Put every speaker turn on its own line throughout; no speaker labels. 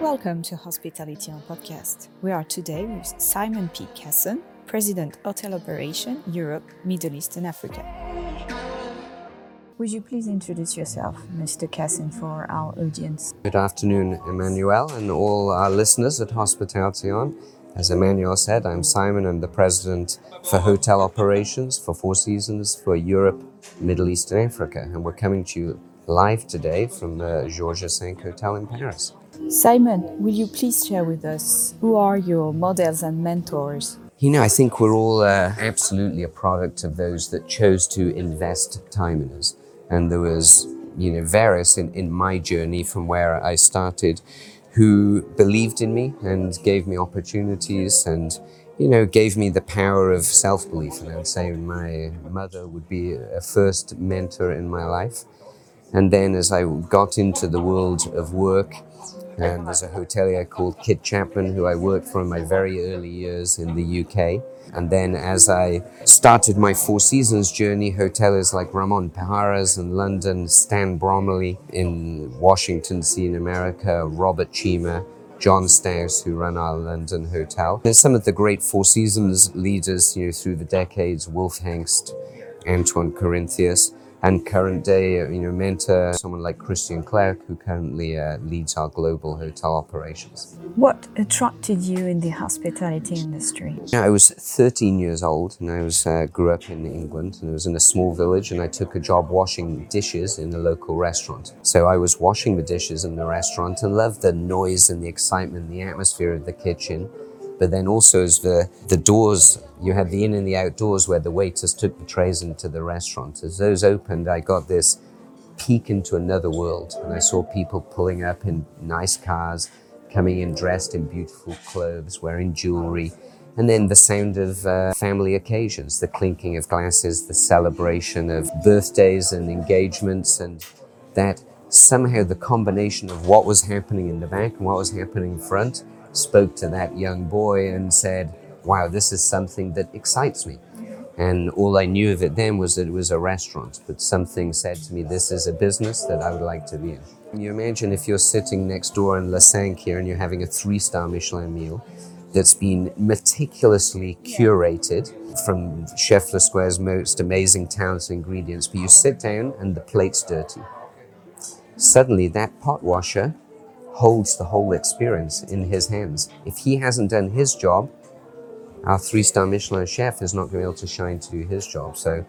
Welcome to Hospitality on Podcast. We are today with Simon P. Casson, President Hotel Operation Europe, Middle East and Africa. Would you please introduce yourself, Mr. Casson, for our audience?
Good afternoon, Emmanuel, and all our listeners at Hospitality On. As Emmanuel said, I'm Simon. I'm the president for hotel operations for Four Seasons for Europe, Middle East, and Africa. And we're coming to you live today from the Georges V Hotel in Paris.
Simon, will you please share with us who are your models and mentors?
You know, I think we're all uh, absolutely a product of those that chose to invest time in us. And there was, you know, various in, in my journey from where I started who believed in me and gave me opportunities and, you know, gave me the power of self belief. And I would say my mother would be a first mentor in my life. And then as I got into the world of work, and there's a hotelier called Kit Chapman who I worked for in my very early years in the UK. And then as I started my Four Seasons journey, hoteliers like Ramon Pajares in London, Stan Bromley in Washington, D.C. in America, Robert Chima, John Stouse, who run our London hotel. And some of the great Four Seasons leaders, you know, through the decades, Wolf Hengst, Antoine Corinthios, and current day, uh, you know, mentor someone like Christian Clerc, who currently uh, leads our global hotel operations.
What attracted you in the hospitality industry?
Yeah, I was 13 years old, and I was uh, grew up in England, and I was in a small village, and I took a job washing dishes in a local restaurant. So I was washing the dishes in the restaurant and loved the noise and the excitement, the atmosphere of the kitchen but then also as the, the doors, you had the in and the outdoors where the waiters took the trays into the restaurant. As those opened, I got this peek into another world. And I saw people pulling up in nice cars, coming in dressed in beautiful clothes, wearing jewelry. And then the sound of uh, family occasions, the clinking of glasses, the celebration of birthdays and engagements, and that somehow the combination of what was happening in the back and what was happening in front spoke to that young boy and said, Wow, this is something that excites me. And all I knew of it then was that it was a restaurant, but something said to me, This is a business that I would like to be in. Can you imagine if you're sitting next door in La here and you're having a three star Michelin meal that's been meticulously curated from Chef Squer's most amazing talents and ingredients, but you sit down and the plate's dirty. Suddenly, that pot washer holds the whole experience in his hands. If he hasn't done his job, our three star Michelin chef is not going to be able to shine to do his job. So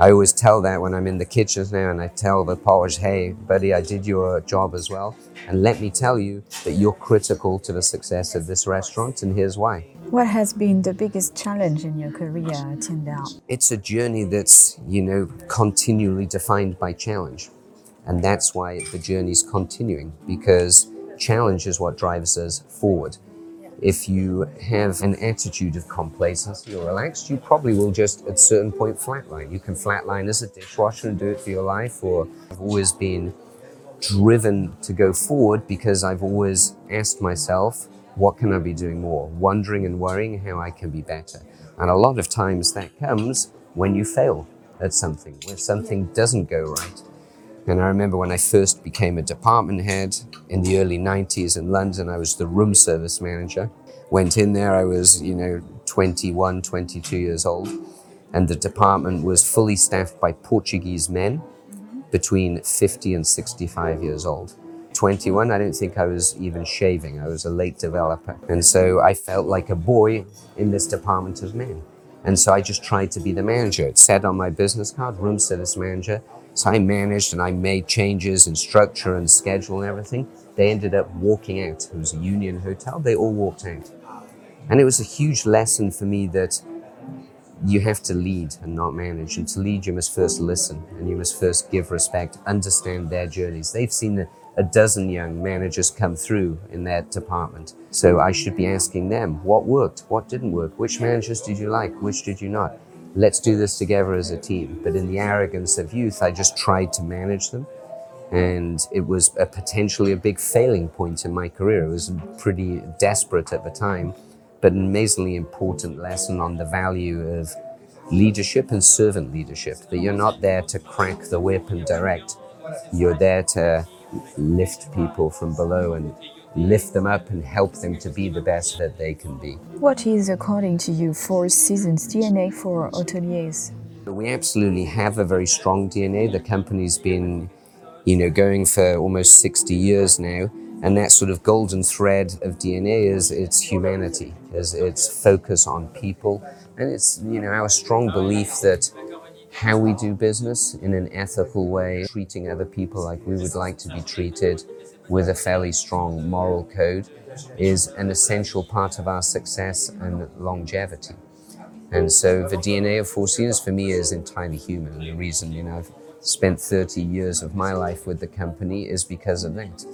I always tell that when I'm in the kitchens now and I tell the polish, hey, buddy, I did your job as well. And let me tell you that you're critical to the success of this restaurant, and here's why.
What has been the biggest challenge in your career now?
It's a journey that's, you know, continually defined by challenge. And that's why the journey's continuing because challenge is what drives us forward. If you have an attitude of complacency or relaxed, you probably will just at a certain point flatline. You can flatline as a dishwasher and do it for your life, or I've always been driven to go forward because I've always asked myself, what can I be doing more? Wondering and worrying how I can be better. And a lot of times that comes when you fail at something, when something doesn't go right. And I remember when I first became a department head in the early 90s in London, I was the room service manager. Went in there, I was, you know, 21, 22 years old. And the department was fully staffed by Portuguese men between 50 and 65 years old. 21, I don't think I was even shaving. I was a late developer. And so I felt like a boy in this department of men. And so I just tried to be the manager. It said on my business card, room service manager. So I managed and I made changes in structure and schedule and everything. They ended up walking out. It was a union hotel. They all walked out. And it was a huge lesson for me that you have to lead and not manage. And to lead, you must first listen and you must first give respect, understand their journeys. They've seen a, a dozen young managers come through in that department. So I should be asking them what worked, what didn't work, which managers did you like, which did you not let's do this together as a team. But in the arrogance of youth, I just tried to manage them. And it was a potentially a big failing point in my career. It was pretty desperate at the time, but an amazingly important lesson on the value of leadership and servant leadership. That you're not there to crack the whip and direct. You're there to lift people from below and lift them up and help them to be the best that they can be.
What is, according to you, Four Seasons DNA for hoteliers?
We absolutely have a very strong DNA. The company's been, you know, going for almost 60 years now. And that sort of golden thread of DNA is its humanity, is its focus on people. And it's, you know, our strong belief that how we do business in an ethical way, treating other people like we would like to be treated with a fairly strong moral code is an essential part of our success and longevity. And so the DNA of Four Seasons for me is entirely human. And the reason, you know, I've spent 30 years of my life with the company is because of that.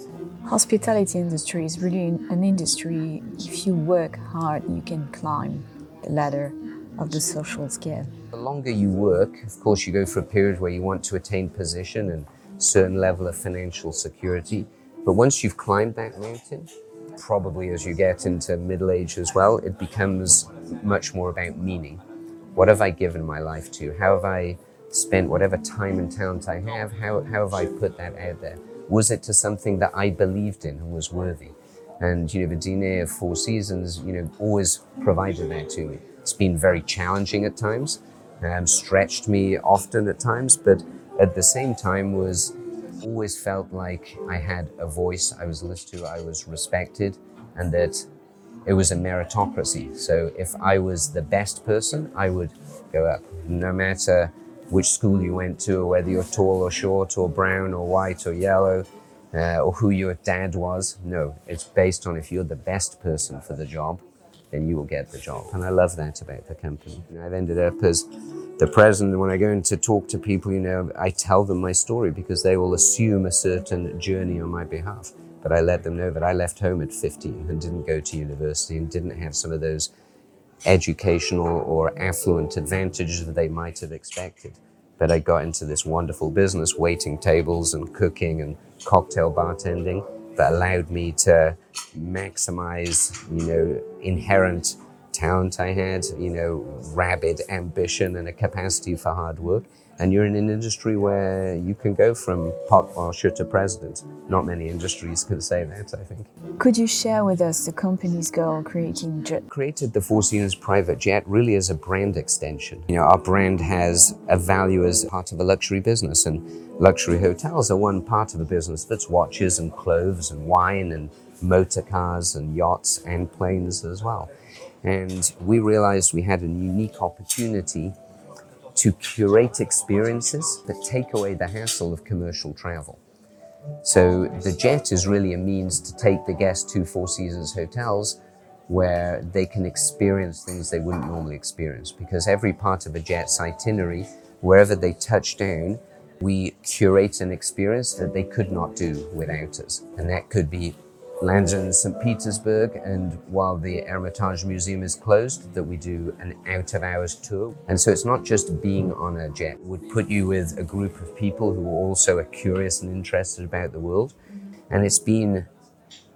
Hospitality industry is really an industry, if you work hard, you can climb the ladder of the social scale.
The longer you work, of course, you go through a period where you want to attain position and certain level of financial security. But once you've climbed that mountain, probably as you get into middle age as well, it becomes much more about meaning. What have I given my life to? How have I spent whatever time and talent I have? How, how have I put that out there? Was it to something that I believed in and was worthy? And, you know, the DNA of Four Seasons, you know, always provided that to me. It's been very challenging at times, um, stretched me often at times, but at the same time was always felt like I had a voice, I was listened to, I was respected, and that it was a meritocracy. So if I was the best person, I would go up. No matter which school you went to, or whether you're tall or short, or brown or white or yellow, uh, or who your dad was. No, it's based on if you're the best person for the job, then you will get the job. And I love that about the company. And I've ended up as the president, when I go in to talk to people, you know, I tell them my story because they will assume a certain journey on my behalf. But I let them know that I left home at 15 and didn't go to university and didn't have some of those educational or affluent advantages that they might have expected. But I got into this wonderful business, waiting tables and cooking and cocktail bartending, that allowed me to maximize, you know, inherent talent I had, you know, rabid ambition and a capacity for hard work. And you're in an industry where you can go from pot washer to president. Not many industries can say that, I think.
Could you share with us the company's goal creating jet?
Created the Four Seasons private jet really as a brand extension. You know, our brand has a value as part of a luxury business, and luxury hotels are one part of a business that's watches and clothes and wine and motor cars and yachts and planes as well. And we realized we had a unique opportunity to curate experiences that take away the hassle of commercial travel. So the jet is really a means to take the guest to Four Seasons hotels where they can experience things they wouldn't normally experience because every part of a jet's itinerary, wherever they touch down, we curate an experience that they could not do without us. And that could be landed in St. Petersburg, and while the Hermitage Museum is closed, that we do an out of hours tour. And so it's not just being on a jet, it would put you with a group of people who also are curious and interested about the world. And it's been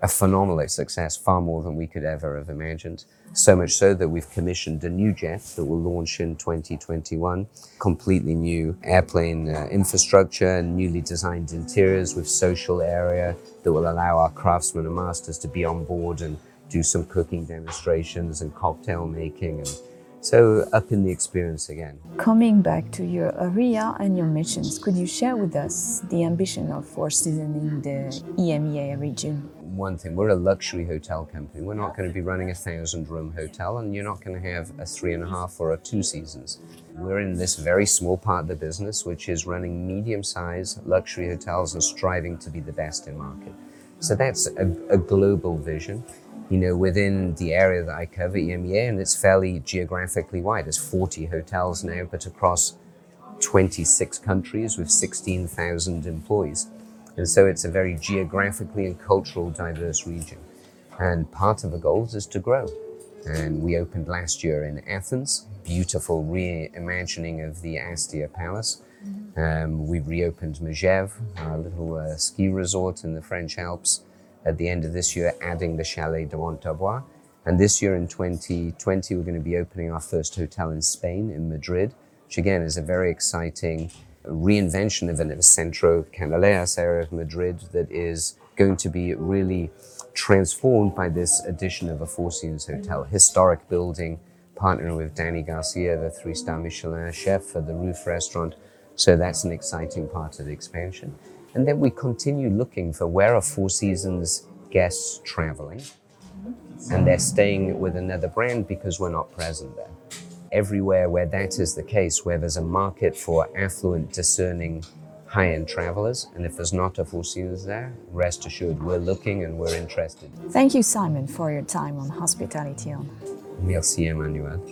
a phenomenal success, far more than we could ever have imagined. So much so that we've commissioned a new jet that will launch in 2021. Completely new airplane uh, infrastructure and newly designed interiors with social area that will allow our craftsmen and masters to be on board and do some cooking demonstrations and cocktail making and so up in the experience again.
Coming back to your area and your missions, could you share with us the ambition of Four Seasons in the EMEA region?
One thing, we're a luxury hotel company. We're not going to be running a thousand room hotel, and you're not going to have a three and a half or a two seasons. We're in this very small part of the business, which is running medium sized luxury hotels and striving to be the best in market. So that's a, a global vision you know, within the area that I cover, EMEA, and it's fairly geographically wide. There's 40 hotels now, but across 26 countries with 16,000 employees. And so it's a very geographically and cultural diverse region. And part of the goals is to grow. And we opened last year in Athens, beautiful reimagining of the Astir Palace. Um, we reopened Megève, our little uh, ski resort in the French Alps at the end of this year, adding the Chalet du Mont d'Arbois. And this year in 2020, we're going to be opening our first hotel in Spain, in Madrid, which again is a very exciting reinvention of a Centro Canalejas area of Madrid that is going to be really transformed by this addition of a Four Seasons hotel, historic building, partnering with Dani García, the three-star Michelin chef for the Roof restaurant. So that's an exciting part of the expansion. And then we continue looking for where are Four Seasons guests traveling, and they're staying with another brand because we're not present there. Everywhere where that is the case, where there's a market for affluent, discerning, high end travelers, and if there's not a Four Seasons there, rest assured we're looking and we're interested.
Thank you, Simon, for your time on Hospitality On.
Merci, Emmanuel.